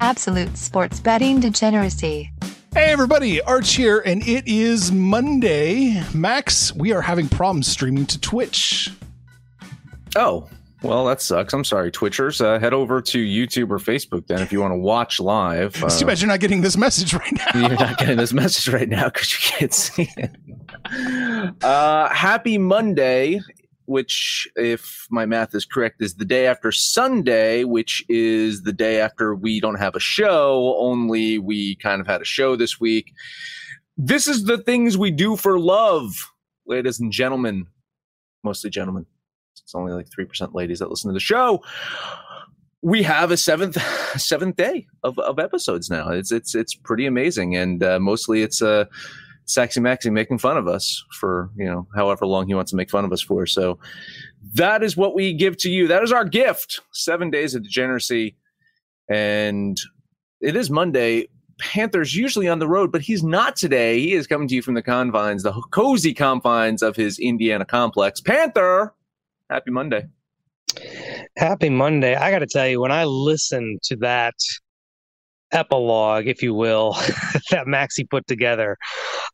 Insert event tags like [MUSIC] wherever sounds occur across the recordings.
Absolute sports betting degeneracy. Hey everybody, Arch here, and it is Monday. Max, we are having problems streaming to Twitch. Oh, well, that sucks. I'm sorry, Twitchers. Uh, head over to YouTube or Facebook then if you want to watch live. It's too Uh, bad you're not getting this message right now. [LAUGHS] you're not getting this message right now because you can't see it. Uh, happy Monday, which, if my math is correct, is the day after Sunday, which is the day after we don't have a show, only we kind of had a show this week. This is the things we do for love, ladies and gentlemen. Mostly gentlemen. It's only like 3% ladies that listen to the show we have a seventh seventh day of, of episodes now. It's it's it's pretty amazing, and uh, mostly it's uh, Sexy Maxi making fun of us for you know however long he wants to make fun of us for. So that is what we give to you. That is our gift. Seven days of degeneracy, and it is Monday. Panther's usually on the road, but he's not today. He is coming to you from the confines, the cozy confines of his Indiana complex. Panther, happy Monday. Happy Monday. I got to tell you, when I listened to that epilogue, if you will, [LAUGHS] that Maxi put together,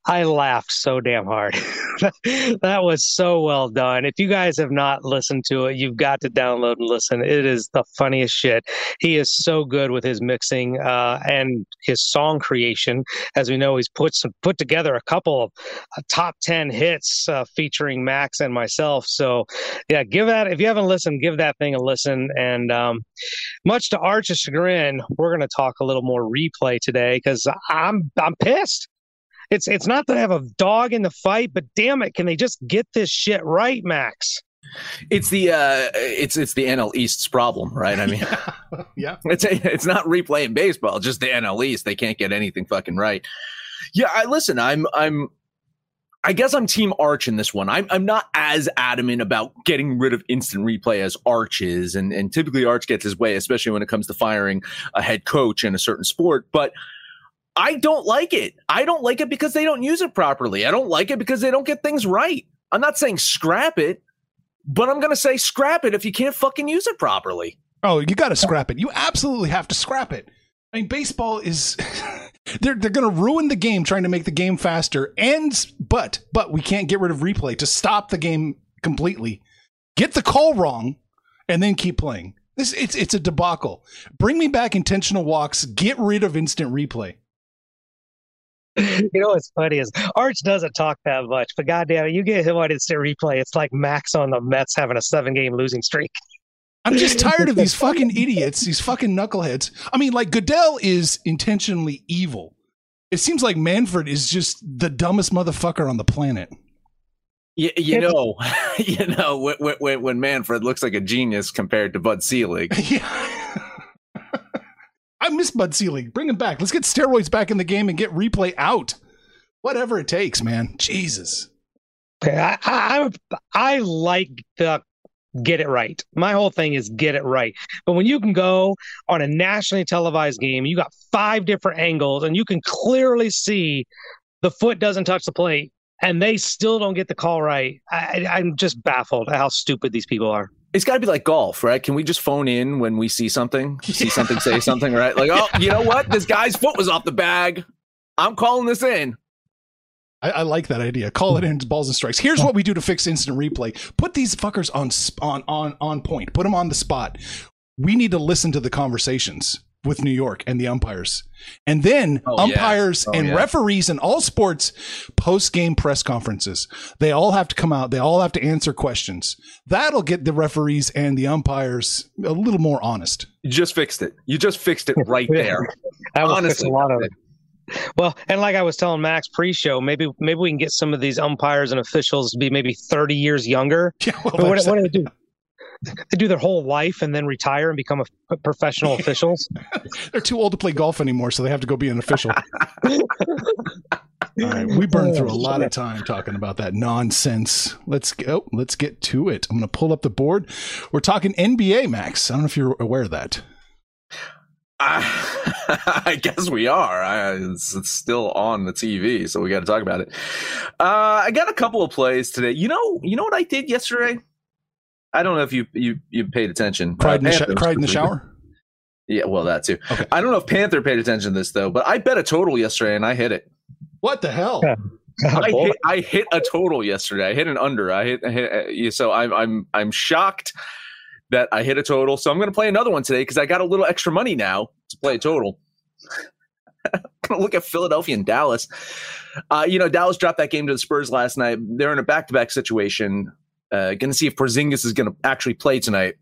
I laughed so damn hard. [LAUGHS] that was so well done. If you guys have not listened to it, you've got to download and listen. It is the funniest shit. He is so good with his mixing uh, and his song creation. As we know, he's put some, put together a couple of uh, top 10 hits uh, featuring Max and myself. So, yeah, give that, if you haven't listened, give that thing a listen. And um, much to Arch's chagrin, we're going to talk a little more replay today because I'm I'm pissed. It's it's not that I have a dog in the fight, but damn it, can they just get this shit right, Max? It's the uh, it's it's the NL East's problem, right? I mean, [LAUGHS] yeah. [LAUGHS] it's it's not replaying baseball, just the NL East. They can't get anything fucking right. Yeah, I listen. I'm I'm. I guess I'm Team Arch in this one. I'm I'm not as adamant about getting rid of instant replay as Arch is, and and typically Arch gets his way, especially when it comes to firing a head coach in a certain sport. But I don't like it. I don't like it because they don't use it properly. I don't like it because they don't get things right. I'm not saying scrap it, but I'm going to say scrap it if you can't fucking use it properly. Oh, you got to scrap it. You absolutely have to scrap it. I mean, baseball is [LAUGHS] they're they're going to ruin the game trying to make the game faster. And but but we can't get rid of replay to stop the game completely. Get the call wrong, and then keep playing. This it's it's a debacle. Bring me back intentional walks. Get rid of instant replay. [LAUGHS] You know what's funny is Arch doesn't talk that much, but goddamn it, you get him on instant replay, it's like Max on the Mets having a seven game losing streak. [LAUGHS] I'm just tired of these [LAUGHS] fucking idiots, these fucking knuckleheads. I mean, like Goodell is intentionally evil. It seems like Manfred is just the dumbest motherfucker on the planet. You, [LAUGHS] you know, you know when, when, when Manfred looks like a genius compared to Bud Selig. [LAUGHS] Yeah. I miss Bud Selig. Bring him back. Let's get steroids back in the game and get replay out. Whatever it takes, man. Jesus. I, I, I like the get it right. My whole thing is get it right. But when you can go on a nationally televised game, you got five different angles and you can clearly see the foot doesn't touch the plate and they still don't get the call right. I, I'm just baffled at how stupid these people are. It's got to be like golf, right? Can we just phone in when we see something, see something, say something, right? Like, oh, you know what? This guy's foot was off the bag. I'm calling this in. I, I, like that idea. Call it hmm. in balls and strikes. Here's what we do to fix instant replay: put these fuckers on on on on point. Put them on the spot. We need to listen to the conversations with New York and the umpires, and then oh, umpires yeah. oh, and yeah. referees in all sports post game press conferences. They all have to come out. They all have to answer questions. That'll get the referees and the umpires a little more honest. You just fixed it. You just fixed it right [LAUGHS] there. that will Honestly, fix a lot of it. Well, and like I was telling Max pre-show, maybe maybe we can get some of these umpires and officials to be maybe thirty years younger. [LAUGHS] Yeah, well, what, what do they do? They do their whole life and then retire and become a, professional officials. [LAUGHS] They're too old to play golf anymore, so they have to go be an official. [LAUGHS] All right, we burned oh, through a lot of time talking about that nonsense. Let's go. Oh, let's get to it. I'm going to pull up the board. We're talking NBA, Max. I don't know if you're aware of that. [LAUGHS] I, guess we are. I, it's, it's, still on the TV, so we got to talk about it. Uh, I got a couple of plays today. You know, you know what I did yesterday? I don't know if you you you paid attention. Cried, uh, in, the sh- cried in the shower. Yeah, well, that too. Okay. I don't know if Panther paid attention to this though, but I bet a total yesterday and I hit it. What the hell? [LAUGHS] I hit, I hit a total yesterday. I hit an under. I hit, I hit uh, so I'm I'm I'm shocked that I hit a total. So I'm going to play another one today because I got a little extra money now to play a total. [LAUGHS] Look at Philadelphia and Dallas. Uh, you know, Dallas dropped that game to the Spurs last night. They're in a back to back situation. Uh, going to see if Porzingis is going to actually play tonight.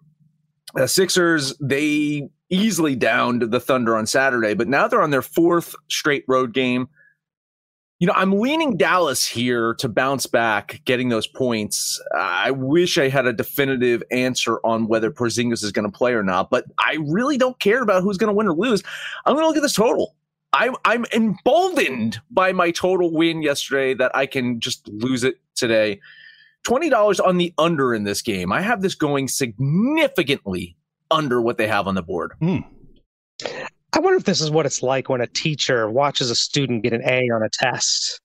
Uh, Sixers, they easily downed the Thunder on Saturday, but now they're on their fourth straight road game. You know, I'm leaning Dallas here to bounce back, getting those points. I wish I had a definitive answer on whether Porzingis is going to play or not, but I really don't care about who's going to win or lose. I'm going to look at this total. I'm I'm emboldened by my total win yesterday that I can just lose it today. Twenty dollars on the under in this game. I have this going significantly under what they have on the board. Mm. I wonder if this is what it's like when a teacher watches a student get an A on a test.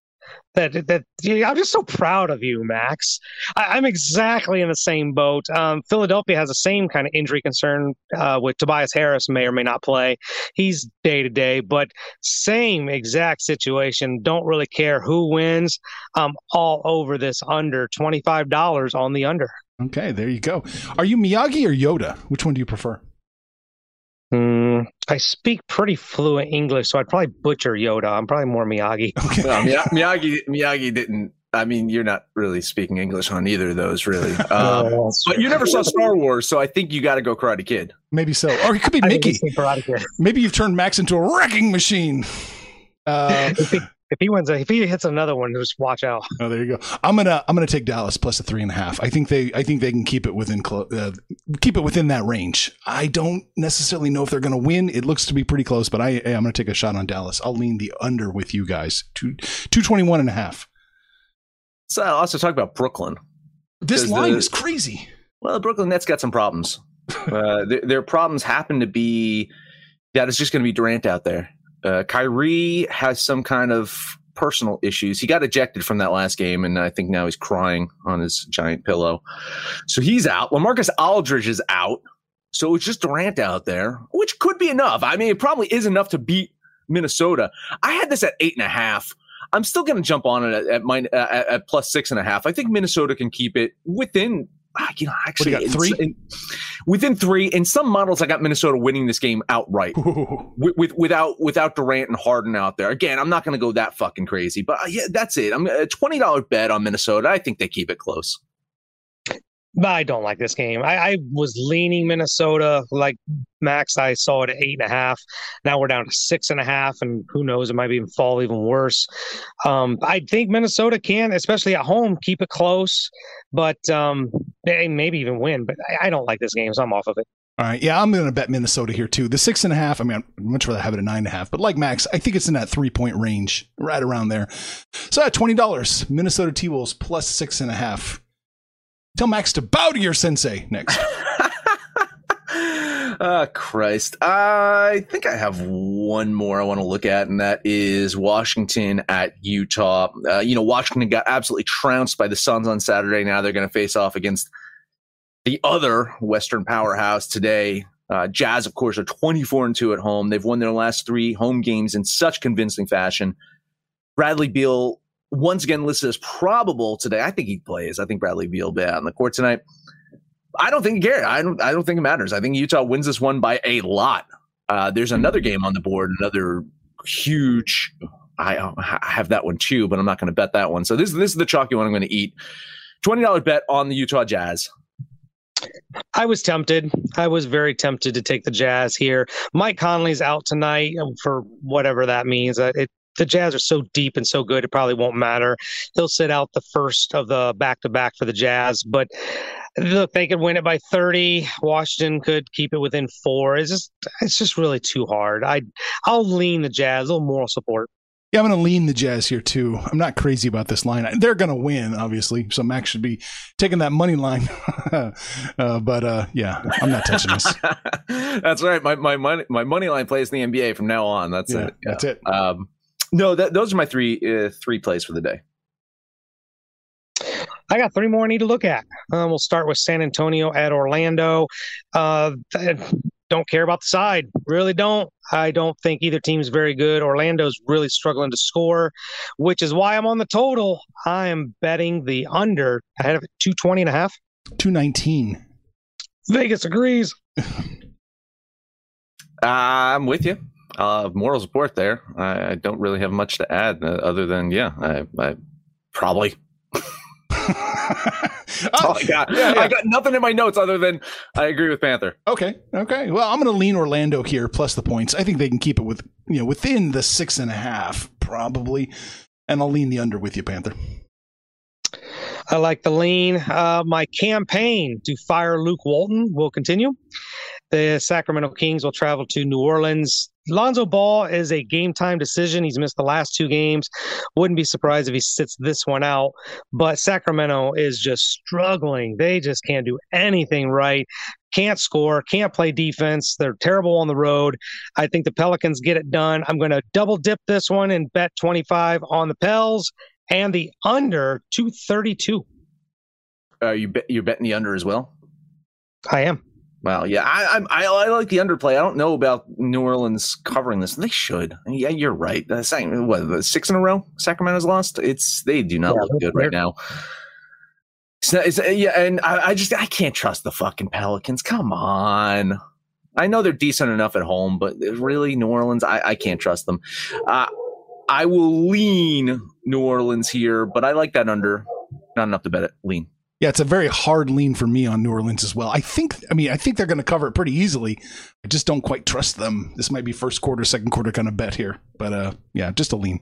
That that I'm just so proud of you, Max. I, am exactly in the same boat. Um, Philadelphia has the same kind of injury concern uh, with Tobias Harris may or may not play. He's day to day, but same exact situation. Don't really care who wins. I'm all over this under twenty five dollars on the under. Okay, there you go. Are you Miyagi or Yoda? Which one do you prefer? I speak pretty fluent English, so I'd probably butcher Yoda. I'm probably more Miyagi. [LAUGHS] Okay. Well, Miyagi, Miyagi didn't. I mean, you're not really speaking English on either of those, really. [LAUGHS] Um, no, but you never saw Star Wars, so I think you got to go Karate Kid. Maybe so, or it could be Mickey. Karate Kid. Maybe you've turned Max into a wrecking machine. Uh, [LAUGHS] if he wins, if he hits another one, just watch out. [LAUGHS] Oh, there you go. I'm gonna I'm gonna take Dallas plus a three and a half. I think they I think they can keep it within clo- uh, keep it within that range. I don't necessarily know if they're gonna win. It looks to be pretty close, but I I'm gonna take a shot on Dallas. I'll lean the under with you guys. Two two twenty one and a half. So I'll also talk about Brooklyn. This line the, is crazy. Well, the Brooklyn Nets got some problems. [LAUGHS] uh, their, their problems happen to be that it's just going to be Durant out there. Uh, Kyrie has some kind of personal issues. He got ejected from that last game, and I think now he's crying on his giant pillow. So he's out. LaMarcus Aldridge is out. So it's just Durant out there, which could be enough. I mean, it probably is enough to beat Minnesota. I had this at eight and a half. I'm still going to jump on it at, at, my, at, at plus six and a half. I think Minnesota can keep it within you know, actually, you three in, within three. In some models, I got Minnesota winning this game outright [LAUGHS] with, with, without without Durant and Harden out there. Again, I'm not going to go that fucking crazy, but uh, yeah, that's it. I'm a twenty dollar bet on Minnesota. I think they keep it close. But I don't like this game. I, I, was leaning Minnesota like max. I saw it at eight and a half. Now we're down to six and a half, and who knows? It might even fall even worse. Um, I think Minnesota can, especially at home, keep it close, but um, maybe even win. But I, I don't like this game, so I'm off of it. All right. Yeah, I'm going to bet Minnesota here too. The six and a half, I mean, I'd much rather have it at nine and a half, but like Max, I think it's in that three point range, right around there. So at $20, Minnesota T Wolves plus six and a half Tell Max to bow to your sensei next. [LAUGHS] oh, Christ. I think I have one more I want to look at, and that is Washington at Utah. Uh, you know, Washington got absolutely trounced by the Suns on Saturday. Now they're going to face off against the other Western powerhouse today. Uh, Jazz, of course, are 24 and 2 at home. They've won their last three home games in such convincing fashion. Bradley Beal, once again listed as probable today. I think he plays. I think Bradley Beal will be out on the court tonight. I don't think Garrett. I don't. I don't think it matters. I think Utah wins this one by a lot. Uh, there's another game on the board, another huge. I, I have that one too, but I'm not going to bet that one. So this this is the chalky one I'm going to eat. Twenty dollar bet on the Utah Jazz. I was tempted. I was very tempted to take the Jazz here. Mike Conley's out tonight for whatever that means. Uh, it, the Jazz are so deep and so good, it probably won't matter. He'll sit out the first of the back to back for the Jazz, but look, they could win it by 30. Washington could keep it within four. It's just, it's just really too hard. I, I'll lean the Jazz, a little moral support. Yeah, I'm going to lean the Jazz here too. I'm not crazy about this line. They're going to win, obviously. So Max should be taking that money line. [LAUGHS] uh, but uh, yeah, I'm not touching this. [LAUGHS] that's right. My my money my money line plays in the NBA from now on. That's yeah, it. Yeah. That's it. Um, no, that, those are my three uh, three plays for the day. I got three more I need to look at. Um, we'll start with San Antonio at Orlando. Uh, don't care about the side. Really don't. I don't think either team's very good. Orlando's really struggling to score, which is why I'm on the total. I am betting the under. I have 220 and a half. 219. Vegas agrees. [LAUGHS] uh, I'm with you. Uh, moral support there. I, I, don't really have much to add uh, other than, yeah, I, I probably [LAUGHS] oh, I got. Yeah, yeah. I got nothing in my notes other than I agree with Panther. Okay. Okay. Well, I'm going to lean Orlando here plus the points. I think they can keep it with you know within the six and a half probably, and I'll lean the under with you, Panther. I like the lean. Uh, my campaign to fire Luke Walton will continue. The Sacramento Kings will travel to New Orleans. Lonzo Ball is a game time decision. He's missed the last two games. Wouldn't be surprised if he sits this one out. But Sacramento is just struggling. They just can't do anything right. Can't score, can't play defense. They're terrible on the road. I think the Pelicans get it done. I'm going to double dip this one and bet 25 on the Pels and the under 232. Uh, you bet you're betting the under as well? I am. Well, yeah, I, I, I like the underplay. I don't know about New Orleans covering this. They should. Yeah, you're right. The second, what six in a row Sacramento's lost. It's they do not yeah, look good right now. It's, it's, yeah, and I, I just I can't trust the fucking Pelicans. Come on. I know they're decent enough at home, but really, New Orleans, I, I can't trust them. Uh, I will lean New Orleans here, but I like that under. Not enough to bet it. Lean. Yeah, it's a very hard lean for me on New Orleans as well. I think, I mean, I think they're going to cover it pretty easily. I just don't quite trust them. This might be first quarter, second quarter kind of bet here, but uh, yeah, just a lean.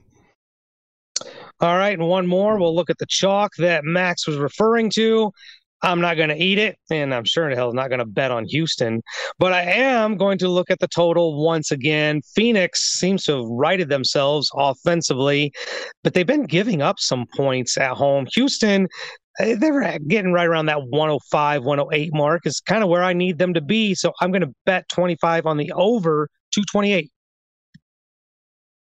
All right, and one more. We'll look at the chalk that Max was referring to. I'm not going to eat it, and I'm sure in hell not going to bet on Houston, but I am going to look at the total once again. Phoenix seems to have righted themselves offensively, but they've been giving up some points at home. Houston, they were getting right around that 105, 108 mark is kind of where I need them to be. So I'm going to bet 25 on the over 228.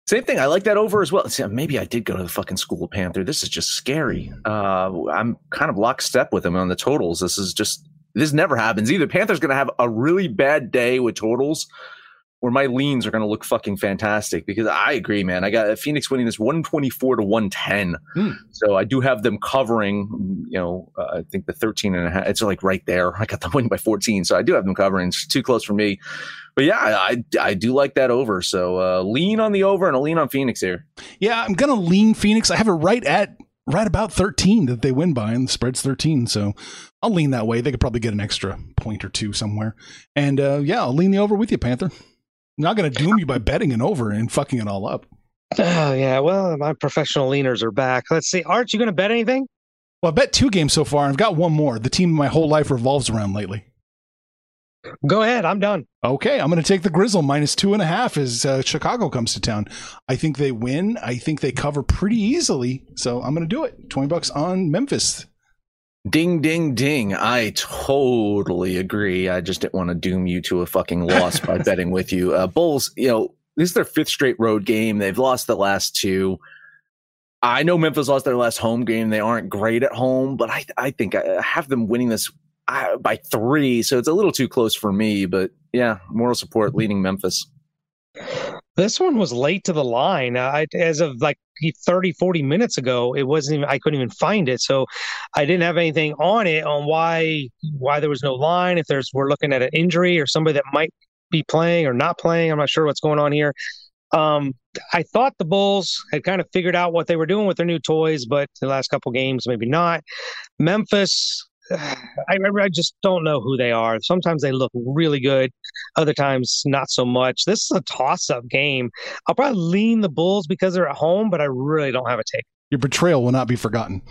Same thing. I like that over as well. See, maybe I did go to the fucking school of Panther. This is just scary. Uh, I'm kind of lockstep with him on the totals. This is just this never happens. Either Panther's going to have a really bad day with totals, or my leans are going to look fucking fantastic. Because I agree, man. I got Phoenix winning this 124 to 110. Hmm. So I do have them covering. You know, uh, I think the 13 and a half. It's like right there. I got them [LAUGHS] winning by 14. So I do have them covering. It's too close for me but yeah, I, I do like that over. So uh, lean on the over and a lean on Phoenix here. Yeah, I'm gonna lean Phoenix. I have it right at right about 13 that they win by, and the spread's 13. So I'll lean that way. They could probably get an extra point or two somewhere. And uh, yeah, I'll lean the over with you, Panther. I'm not gonna doom you by betting an over and fucking it all up. Oh yeah, well, my professional leaners are back. Let's see, Arch, you gonna bet anything? Well, I bet two games so far. I've got one more. The team my whole life revolves around lately. Go ahead. I'm done. Okay. I'm going to take the Grizzle minus two and a half as uh, Chicago comes to town. I think they win. I think they cover pretty easily. So I'm going to do it. 20 bucks on Memphis. Ding, ding, ding. I totally agree. I just didn't want to doom you to a fucking loss by [LAUGHS] betting with you. Uh, Bulls, you know, this is their fifth straight road game. They've lost the last two. I know Memphis lost their last home game. They aren't great at home, but I, I think I have them winning this by three. So it's a little too close for me. But yeah, moral support leading Memphis. This one was late to the line. I, as of like 30, 40 minutes ago, it wasn't even, I couldn't even find it. So I didn't have anything on it on why, why there was no line. If there's, we're looking at an injury or somebody that might be playing or not playing. I'm not sure what's going on here. Um, I thought the Bulls had kind of figured out what they were doing with their new toys, but the last couple games, maybe not. Memphis, [SIGHS] I, I just don't know who they are. Sometimes they look really good, other times not so much. This is a toss-up game. I'll probably lean the Bulls because they're at home, but I really don't have a take. Your betrayal will not be forgotten.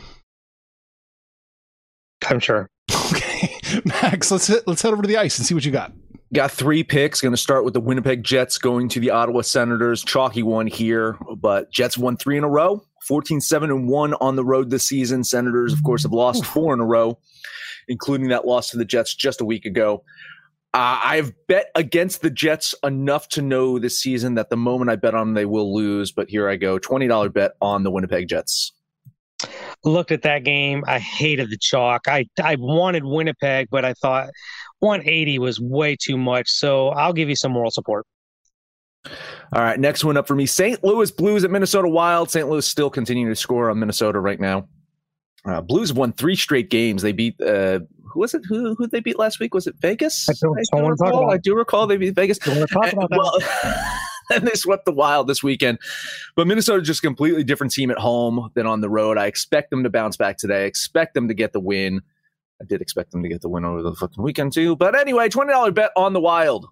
I'm sure. [LAUGHS] Okay, Max, let's hit, let's head over to the ice and see what you got. Got three picks. Going to start with the Winnipeg Jets going to the Ottawa Senators. Chalky one here, but Jets won three in a row, 14 7 and 1 on the road this season. Senators, of course, have lost four in a row, including that loss to the Jets just a week ago. Uh, I've bet against the Jets enough to know this season that the moment I bet on them, they will lose. But here I go $20 bet on the Winnipeg Jets. Looked at that game. I hated the chalk. I, I wanted Winnipeg, but I thought 180 was way too much. So I'll give you some moral support. All right, next one up for me: St. Louis Blues at Minnesota Wild. St. Louis still continuing to score on Minnesota right now. Uh, Blues won three straight games. They beat uh, who was it? Who who they beat last week? Was it Vegas? I, don't, I, do recall, I do recall they beat Vegas. And, [LAUGHS] well, [LAUGHS] and they swept the Wild this weekend. But Minnesota just a completely different team at home than on the road. I expect them to bounce back today. I expect them to get the win. I did expect them to get the win over the fucking weekend too. But anyway, twenty dollar bet on the Wild.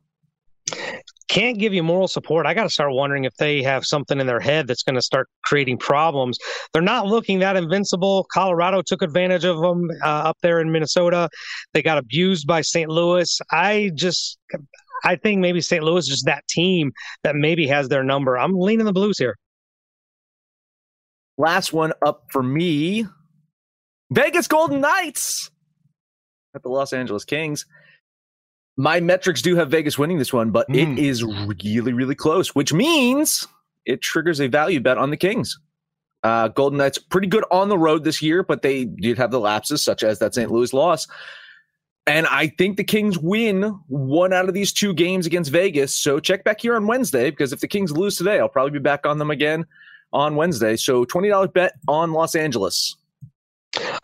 Can't give you moral support. I got to start wondering if they have something in their head that's going to start creating problems. They're not looking that invincible. Colorado took advantage of them uh, up there in Minnesota. They got abused by St. Louis. I just, I think maybe St. Louis is just that team that maybe has their number. I'm leaning the Blues here. Last one up for me Vegas Golden Knights at the Los Angeles Kings. My metrics do have Vegas winning this one, but mm. it is really, really close, which means it triggers a value bet on the Kings. Uh, Golden Knights pretty good on the road this year, but they did have the lapses, such as that St. Louis loss. And I think the Kings win one out of these two games against Vegas. So check back here on Wednesday because if the Kings lose today, I'll probably be back on them again on Wednesday. So $20 bet on Los Angeles.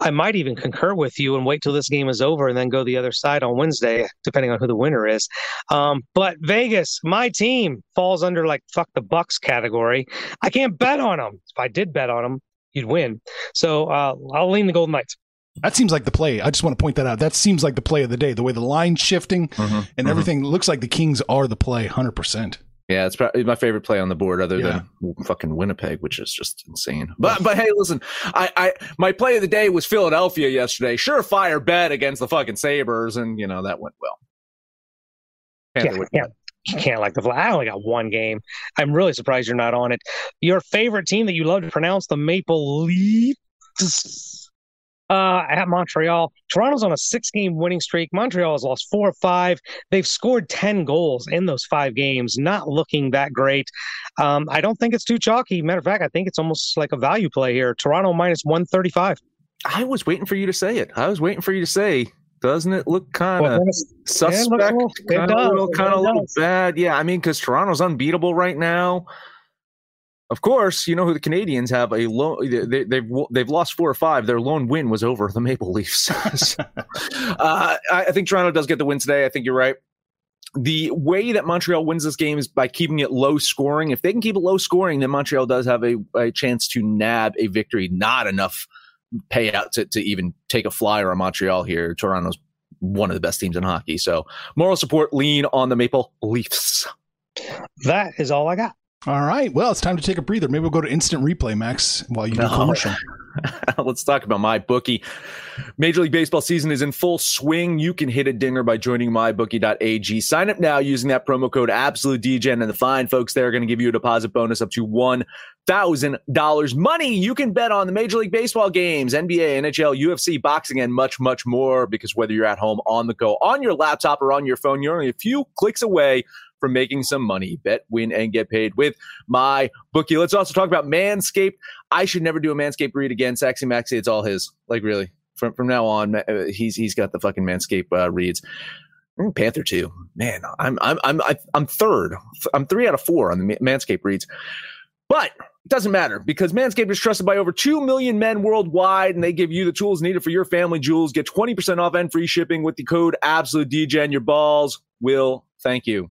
I might even concur with you and wait till this game is over and then go the other side on Wednesday, depending on who the winner is. Um, but Vegas, my team falls under like fuck the Bucks category. I can't bet on them. If I did bet on them, you'd win. So uh, I'll lean the Golden Knights. That seems like the play. I just want to point that out. That seems like the play of the day. The way the line's shifting mm-hmm, and mm-hmm. everything looks like the Kings are the play, hundred percent. Yeah, it's probably my favorite play on the board, other yeah. than fucking Winnipeg, which is just insane. But but hey, listen, I, I my play of the day was Philadelphia yesterday. Surefire bet against the fucking Sabres, and you know that went well. Panther yeah, yeah. can't like the. I only got one game. I'm really surprised you're not on it. Your favorite team that you love to pronounce, the Maple Leafs uh, at Montreal. Toronto's on a six game winning streak. Montreal has lost four or five. They've scored 10 goals in those five games, not looking that great. Um, I don't think it's too chalky. Matter of fact, I think it's almost like a value play here. Toronto minus 135. I was waiting for you to say it. I was waiting for you to say, doesn't it look kind of well, suspect? Kind of little, kind of little bad. Yeah, I mean, because Toronto's unbeatable right now. Of course, you know who the Canadiens have a low. They, have they've, they've lost four or five. Their lone win was over the Maple Leafs. [LAUGHS] uh, I think Toronto does get the win today. I think you're right. The way that Montreal wins this game is by keeping it low scoring. If they can keep it low scoring, then Montreal does have a, a chance to nab a victory. Not enough payout to, to even take a flyer on Montreal here. Toronto's one of the best teams in hockey. So moral support lean on the Maple Leafs. That is all I got. All right. Well, it's time to take a breather. Maybe we'll go to instant replay, Max, while you do no. commercial. [LAUGHS] Let's talk about my bookie. Major League Baseball season is in full swing. You can hit a dinger by joining mybookie.ag. Sign up now using that promo code AbsoluteDGen, and the fine folks there are going to give you a deposit bonus up to $1,000. Money you can bet on the Major League Baseball games, NBA, NHL, UFC, boxing, and much, much more. Because whether you're at home, on the go, on your laptop, or on your phone, you're only a few clicks away from making some money. Bet, win, and get paid with my bookie. Let's also talk about Manscaped. I should never do a Manscaped read again. Sexy Maxi, it's all his. Like really, from from now on, uh, he's he's got the fucking Manscaped uh, reads. Mm, Panther two, man. I'm I'm I'm I'm third. I'm three out of four on the Manscaped reads, but it doesn't matter because Manscaped is trusted by over 2 million men worldwide, and they give you the tools needed for your family jewels. Get 20% off and free shipping with the code Absolute DJ, and Your balls will thank you.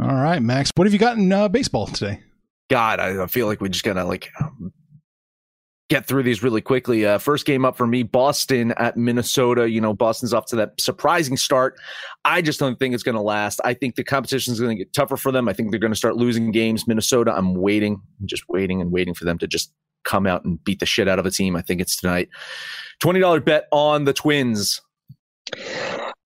All right, Max. What have you got in uh, baseball today? God, I, feel like we just gotta like get through these really quickly. Uh, first game up for me, Boston at Minnesota. You know, Boston's off to that surprising start. I just don't think it's going to last. I think the competition is going to get tougher for them. I think they're going to start losing games. Minnesota, I'm waiting, just waiting and waiting for them to just come out and beat the shit out of a team. I think it's tonight. $20 bet on the Twins.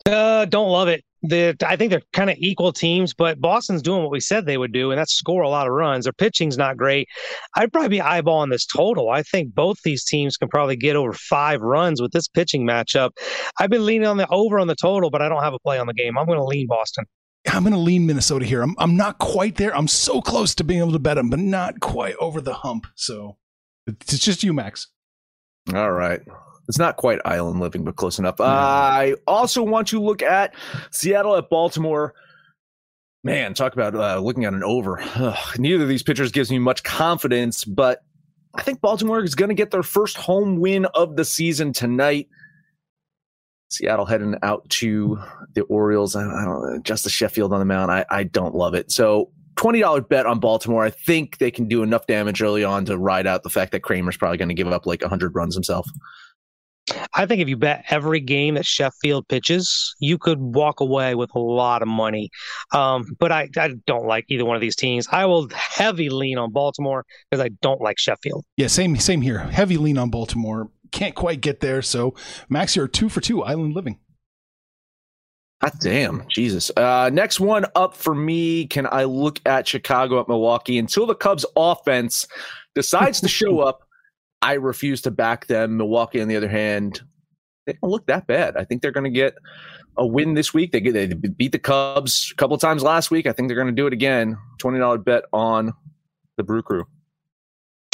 Uh, don't love it the I think they're kind of equal teams, but Boston's doing what we said they would do, and that's score a lot of runs. Their pitching's not great. I'd probably be eyeballing this total. I think both these teams can probably get over five runs with this pitching matchup. I've been leaning on the over on the total, but I don't have a play on the game. I'm going to lean Boston. I'm going to lean Minnesota here. I'm I'm not quite there. I'm so close to being able to bet them, but not quite over the hump. So it's just you, Max. All right. It's not quite island living, but close enough. I also want to look at Seattle at Baltimore. Man, talk about uh, looking at an over. Ugh, neither of these pitchers gives me much confidence, but I think Baltimore is going to get their first home win of the season tonight. Seattle heading out to the Orioles. I don't know, Justus Sheffield on the mound. I, I don't love it. So $20 bet on Baltimore. I think they can do enough damage early on to ride out the fact that Kremer's probably going to give up like 100 runs himself. I think if you bet every game that Sheffield pitches, you could walk away with a lot of money. Um, but I, I don't like either one of these teams. I will heavy lean on Baltimore because I don't like Sheffield. Yeah, same same here. Heavy lean on Baltimore. Can't quite get there. So Max, you're two for two. Island living. God damn, Jesus. Uh, next one up for me. Can I look at Chicago at Milwaukee until the Cubs offense decides to show [LAUGHS] up? I refuse to back them. Milwaukee, on the other hand, they don't look that bad. I think they're going to get a win this week. They, get, they beat the Cubs a couple times last week. I think they're going to do it again. Twenty dollar bet on the Brew Crew.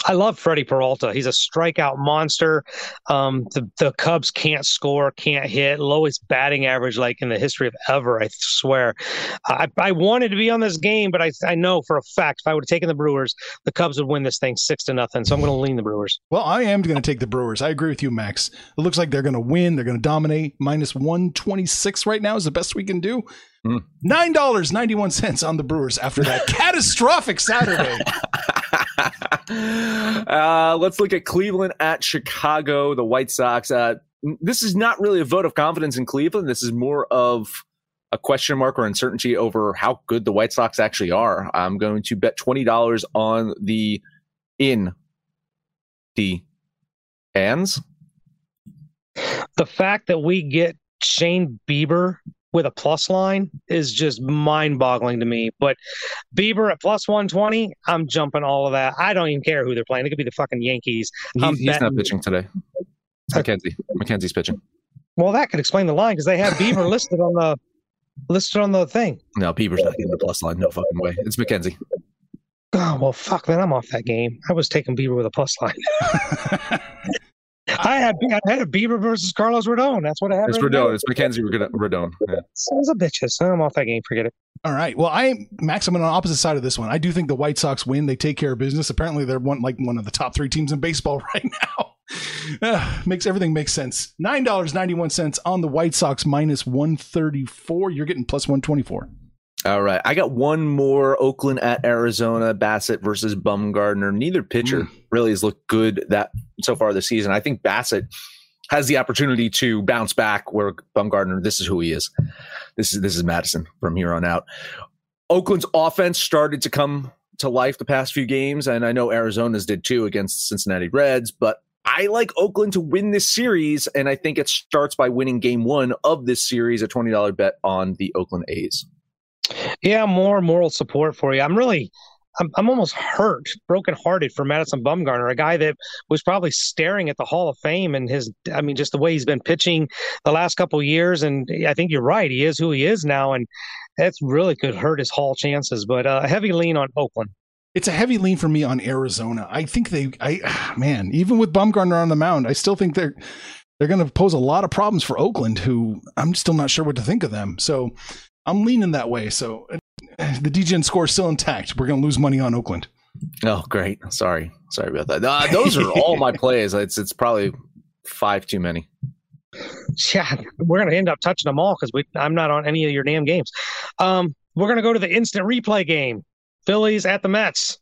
I love Freddie Peralta. He's a strikeout monster. Um, the the Cubs can't score, can't hit, lowest batting average like in the history of ever. I swear. I, I wanted to be on this game, but I I know for a fact if I would have taken the Brewers, the Cubs would win this thing six to nothing. So I'm going to lean the Brewers. Well, I am going to take the Brewers. I agree with you, Max. It looks like they're going to win. They're going to dominate. Minus one twenty six right now is the best we can do. Mm. Nine dollars ninety one cents on the Brewers after that [LAUGHS] catastrophic Saturday. [LAUGHS] uh, let's look at Cleveland at Chicago, the White Sox. Uh, this is not really a vote of confidence in Cleveland. This is more of a question mark or uncertainty over how good the White Sox actually are. I'm going to bet twenty dollars on the in the hands. The fact that we get Shane Bieber with a plus line is just mind boggling to me. But Bieber at plus 120, I'm jumping all of that. I don't even care who they're playing. It could be the fucking Yankees. He's, he's not pitching today. It's McKenzie. McKenzie's pitching. Well, that could explain the line because they have Bieber [LAUGHS] listed on the listed on the thing. No, Bieber's not getting the plus line. No fucking way. It's McKenzie. Oh well, fuck. Then I'm off that game. I was taking Bieber with a plus line. [LAUGHS] I had I had a Bieber versus Carlos Rodon. That's what I had. It's right Rodon. It's McKenzie Rodon. Yeah. Sons of bitches. I'm off that game. Forget it. All right. Well, I Max. I'm on the opposite side of this one. I do think the White Sox win. They take care of business. Apparently, they're one like one of the top three teams in baseball [LAUGHS] right now. Uh, makes everything make sense. Nine dollars ninety one cents on the White Sox minus one thirty four. You're getting plus one twenty four. All right. I got one more Oakland at Arizona, Bassitt versus Bumgarner. Neither pitcher Mm. really has looked good that so far this season. I think Bassitt has the opportunity to bounce back where Bumgarner, this is who he is. This is this is Madison from here on out. Oakland's offense started to come to life the past few games, and I know Arizona's did too against Cincinnati Reds, but I like Oakland to win this series, and I think it starts by winning game one of this series, a $20 bet on the Oakland A's. Yeah, more moral support for you. I'm really, I'm, I'm almost hurt, brokenhearted for Madison Bumgarner, a guy that was probably staring at the Hall of Fame and his, I mean, just the way he's been pitching the last couple years. And I think you're right. He is who he is now. And that's really could hurt his Hall chances, but uh, a heavy lean on Oakland. It's a heavy lean for me on Arizona. I think they, I [SIGHS] man, even with Bumgarner on the mound, I still think they're they're going to pose a lot of problems for Oakland. Who I'm still not sure what to think of them. So I'm leaning that way. So uh, the DGN score is still intact. We're going to lose money on Oakland. Oh, great. Sorry. Sorry about that. Uh, those are all my plays. It's it's probably five too many. Yeah, we're going to end up touching them all because I'm not on any of your damn games. Um, we're going to go to the instant replay game. Phillies at the Mets.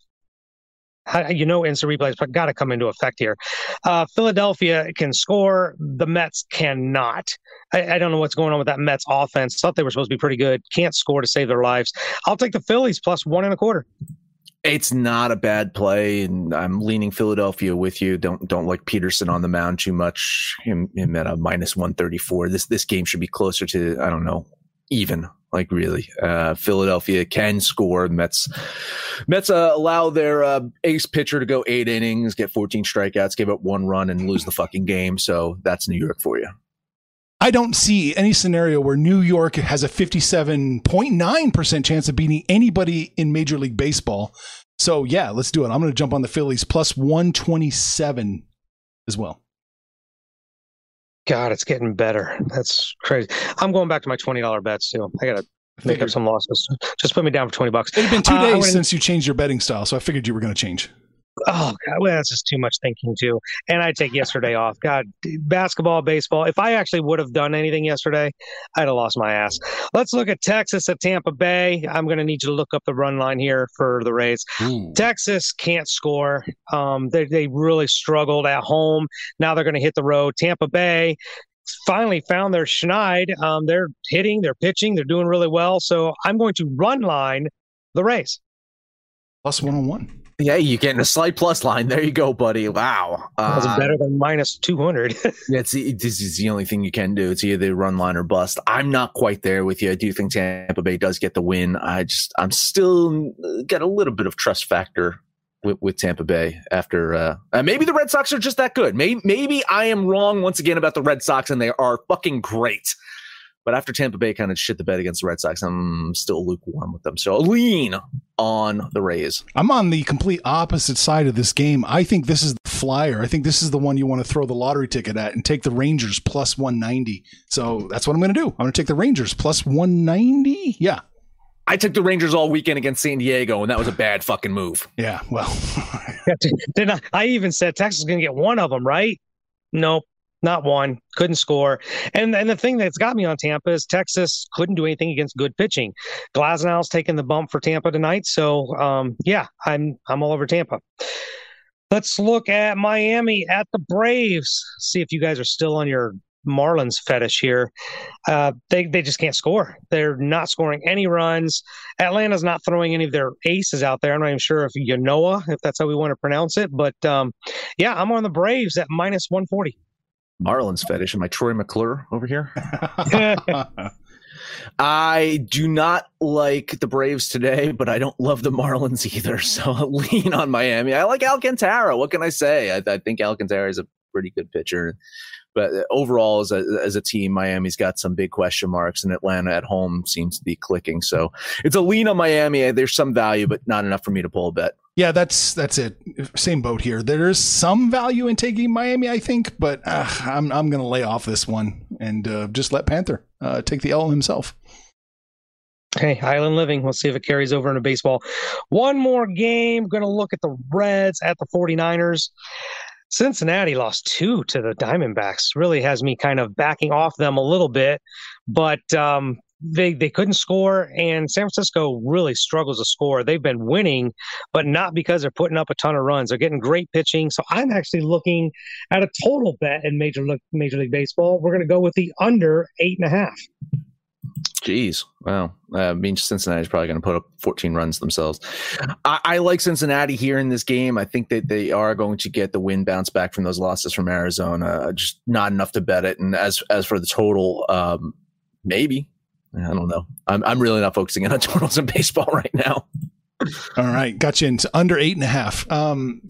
You know, instant replays got to come into effect here. Uh, Philadelphia can score. The Mets cannot. I, I, don't know what's going on with that Mets offense. Thought they were supposed to be pretty good. Can't score to save their lives. I'll take the Phillies plus one and a quarter. It's not a bad play, and I'm leaning Philadelphia with you. Don't don't like Peterson on the mound too much. Him, him at a minus one thirty four. This this game should be closer to I don't know even like really uh, philadelphia can score mets mets uh, allow their uh, ace pitcher to go eight innings get 14 strikeouts give up one run and lose the fucking game so that's new york for you I don't see any scenario where New York has a 57.9% chance of beating anybody in Major League Baseball. So, yeah, let's do it. I'm going to jump on the Phillies plus 127 as well. God, it's getting better. That's crazy. I'm going back to my twenty dollar bets too. I gotta make up some losses. Just put me down for twenty bucks. It's been two days uh, gonna... since you changed your betting style, so I figured you were going to change. Oh God, well, that's just too much thinking too. And I take yesterday off. God, basketball, baseball. If I actually would have done anything yesterday, I'd have lost my ass. Let's look at Texas at Tampa Bay. I'm going to need you to look up the run line here for the Rays. Ooh. Texas can't score. Um, they they really struggled at home. Now they're going to hit the road. Tampa Bay finally found their schneid. Um, they're hitting, they're pitching, they're doing really well. So I'm going to run line the Rays. Plus one on one. Yeah, you're getting a slight plus line. There you go, buddy. Wow. That's uh, better than minus 200. that's [LAUGHS] this is the only thing you can do. It's either run line or bust. I'm not quite there with you. I do think Tampa Bay does get the win. I just, I'm still got a little bit of trust factor with, with Tampa Bay after, uh, uh, maybe the Red Sox are just that good. Maybe, maybe I am wrong once again about the Red Sox and they are fucking great. But after Tampa Bay kind of shit the bed against the Red Sox, I'm still lukewarm with them. So i lean on the Rays. I'm on the complete opposite side of this game. I think this is the flyer. I think this is the one you want to throw the lottery ticket at and take the Rangers plus 190. So that's what I'm going to do. I'm going to take the Rangers plus 190. Yeah. I took the Rangers all weekend against San Diego, and that was a bad fucking move. Yeah, well, [LAUGHS] did I, I even said Texas is going to get one of them, right? Nope not one, couldn't score. And and the thing that's got me on Tampa is Texas couldn't do anything against good pitching. Glasnow's taking the bump for Tampa tonight, so um, yeah, I'm I'm all over Tampa. Let's look at Miami at the Braves. See if you guys are still on your Marlins fetish here. Uh, they they just can't score. They're not scoring any runs. Atlanta's not throwing any of their aces out there. I'm not even sure if Yanoa, if that's how we want to pronounce it, but um, yeah, I'm on the Braves at minus 140. Marlins fetish. Am I Troy McClure over here? [LAUGHS] [LAUGHS] I do not like the Braves today, but I don't love the Marlins either. [LAUGHS] So I'll lean on Miami. I like Alcantara. What can I say? I, I think Alcantara is a pretty good pitcher. But overall, as a, as a team, Miami's got some big question marks, and Atlanta at home seems to be clicking. So it's a lean on Miami. There's some value, but not enough for me to pull a bet. Yeah, that's that's it. Same boat here. There is some value in taking Miami, I think, but uh, I'm I'm going to lay off this one and uh, just let Panther uh, take the L himself. Hey, Island Living. We'll see if it carries over into baseball. One more game. Going to look at the Reds at the 49ers. Cincinnati lost two to the Diamondbacks. Really has me kind of backing off them a little bit, but um, they they couldn't score, and San Francisco really struggles to score. They've been winning, but not because they're putting up a ton of runs. They're getting great pitching. So I'm actually looking at a total bet in Major League Major League Baseball. We're going to go with the under eight and a half. Jeez. Uh, means Cincinnati's probably going to put up 14 runs themselves. I, I, like Cincinnati here in this game. I think that they are going to get the win bounce back from those losses from Arizona. Just not enough to bet it. And as as for the total, um, maybe I don't know. I'm I'm really not focusing on [LAUGHS] totals in baseball right now. All right, got you into under eight and a half. Um,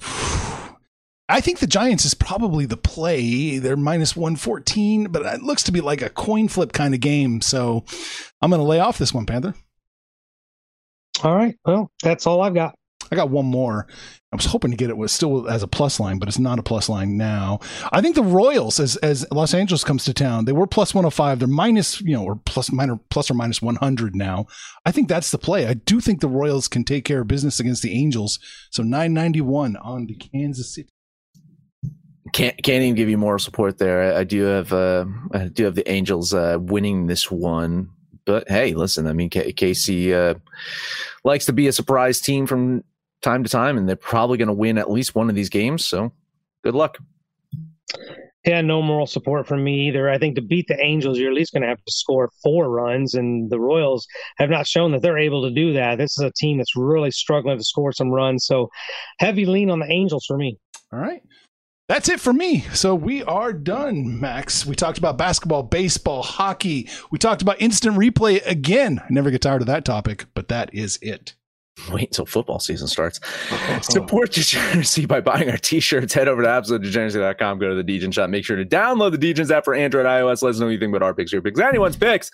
I think the Giants is probably the play. They're minus 114, but it looks to be like a coin flip kind of game. So I'm going to lay off this one, Panther. All right. Well, that's all I've got. I got one more. I was hoping to get it was still as a plus line, but it's not a plus line now. I think the Royals, as as Los Angeles comes to town, they were plus 105. They're minus, you know, or plus minor plus or minus 100 now. I think that's the play. I do think the Royals can take care of business against the Angels. So 991 on the Kansas City. Can't can't even give you moral support there. I, I do have uh, I do have the Angels uh, winning this one, but hey, listen, I mean, K- KC uh, likes to be a surprise team from time to time, and they're probably going to win at least one of these games. So good luck. Yeah, no moral support from me either. I think to beat the Angels, you're at least going to have to score four runs, and the Royals have not shown that they're able to do that. This is a team that's really struggling to score some runs. So heavy lean on the Angels for me. All right. That's it for me. So we are done, Max. We talked about basketball, baseball, hockey. We talked about instant replay again. I never get tired of that topic, but that is it wait until football season starts. Support Degeneracy by buying our t-shirts. Head over to absolutedegeneracy.com. Go to the Degen shop. Make sure to download the Degens app for Android, iOS. Let us know anything about our picks, your picks, anyone's picks.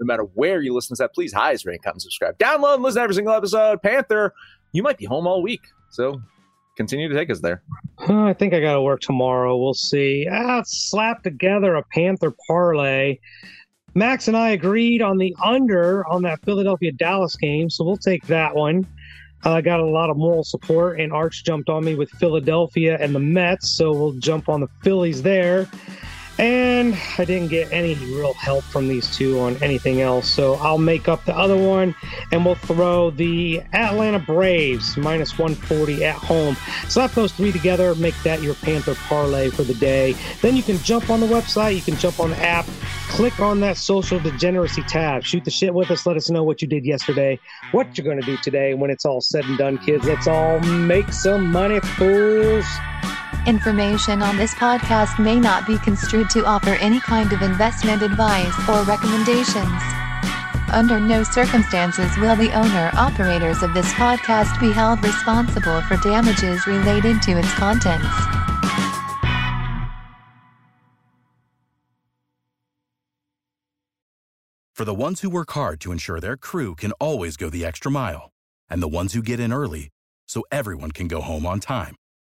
No matter where you listen to that, please highest rate, comment, subscribe, download, and listen to every single episode. Panther, you might be home all week, so continue to take us there. I think I got to work tomorrow. We'll see. Ah, slap together a Panther parlay. Max and I agreed on the under on that Philadelphia Dallas game, so we'll take that one. I uh, got a lot of moral support, and Arch jumped on me with Philadelphia and the Mets, so we'll jump on the Phillies there. And I didn't get any real help from these two on anything else. So I'll make up the other one and we'll throw the Atlanta Braves minus 140 at home. Slap those three together, make that your Panther parlay for the day. Then you can jump on the website, you can jump on the app, click on that social degeneracy tab, shoot the shit with us, let us know what you did yesterday, what you're going to do today when it's all said and done, kids. Let's all make some money, fools. Information on this podcast may not be construed to offer any kind of investment advice or recommendations. Under no circumstances will the owner operators of this podcast be held responsible for damages related to its contents. For the ones who work hard to ensure their crew can always go the extra mile, and the ones who get in early so everyone can go home on time,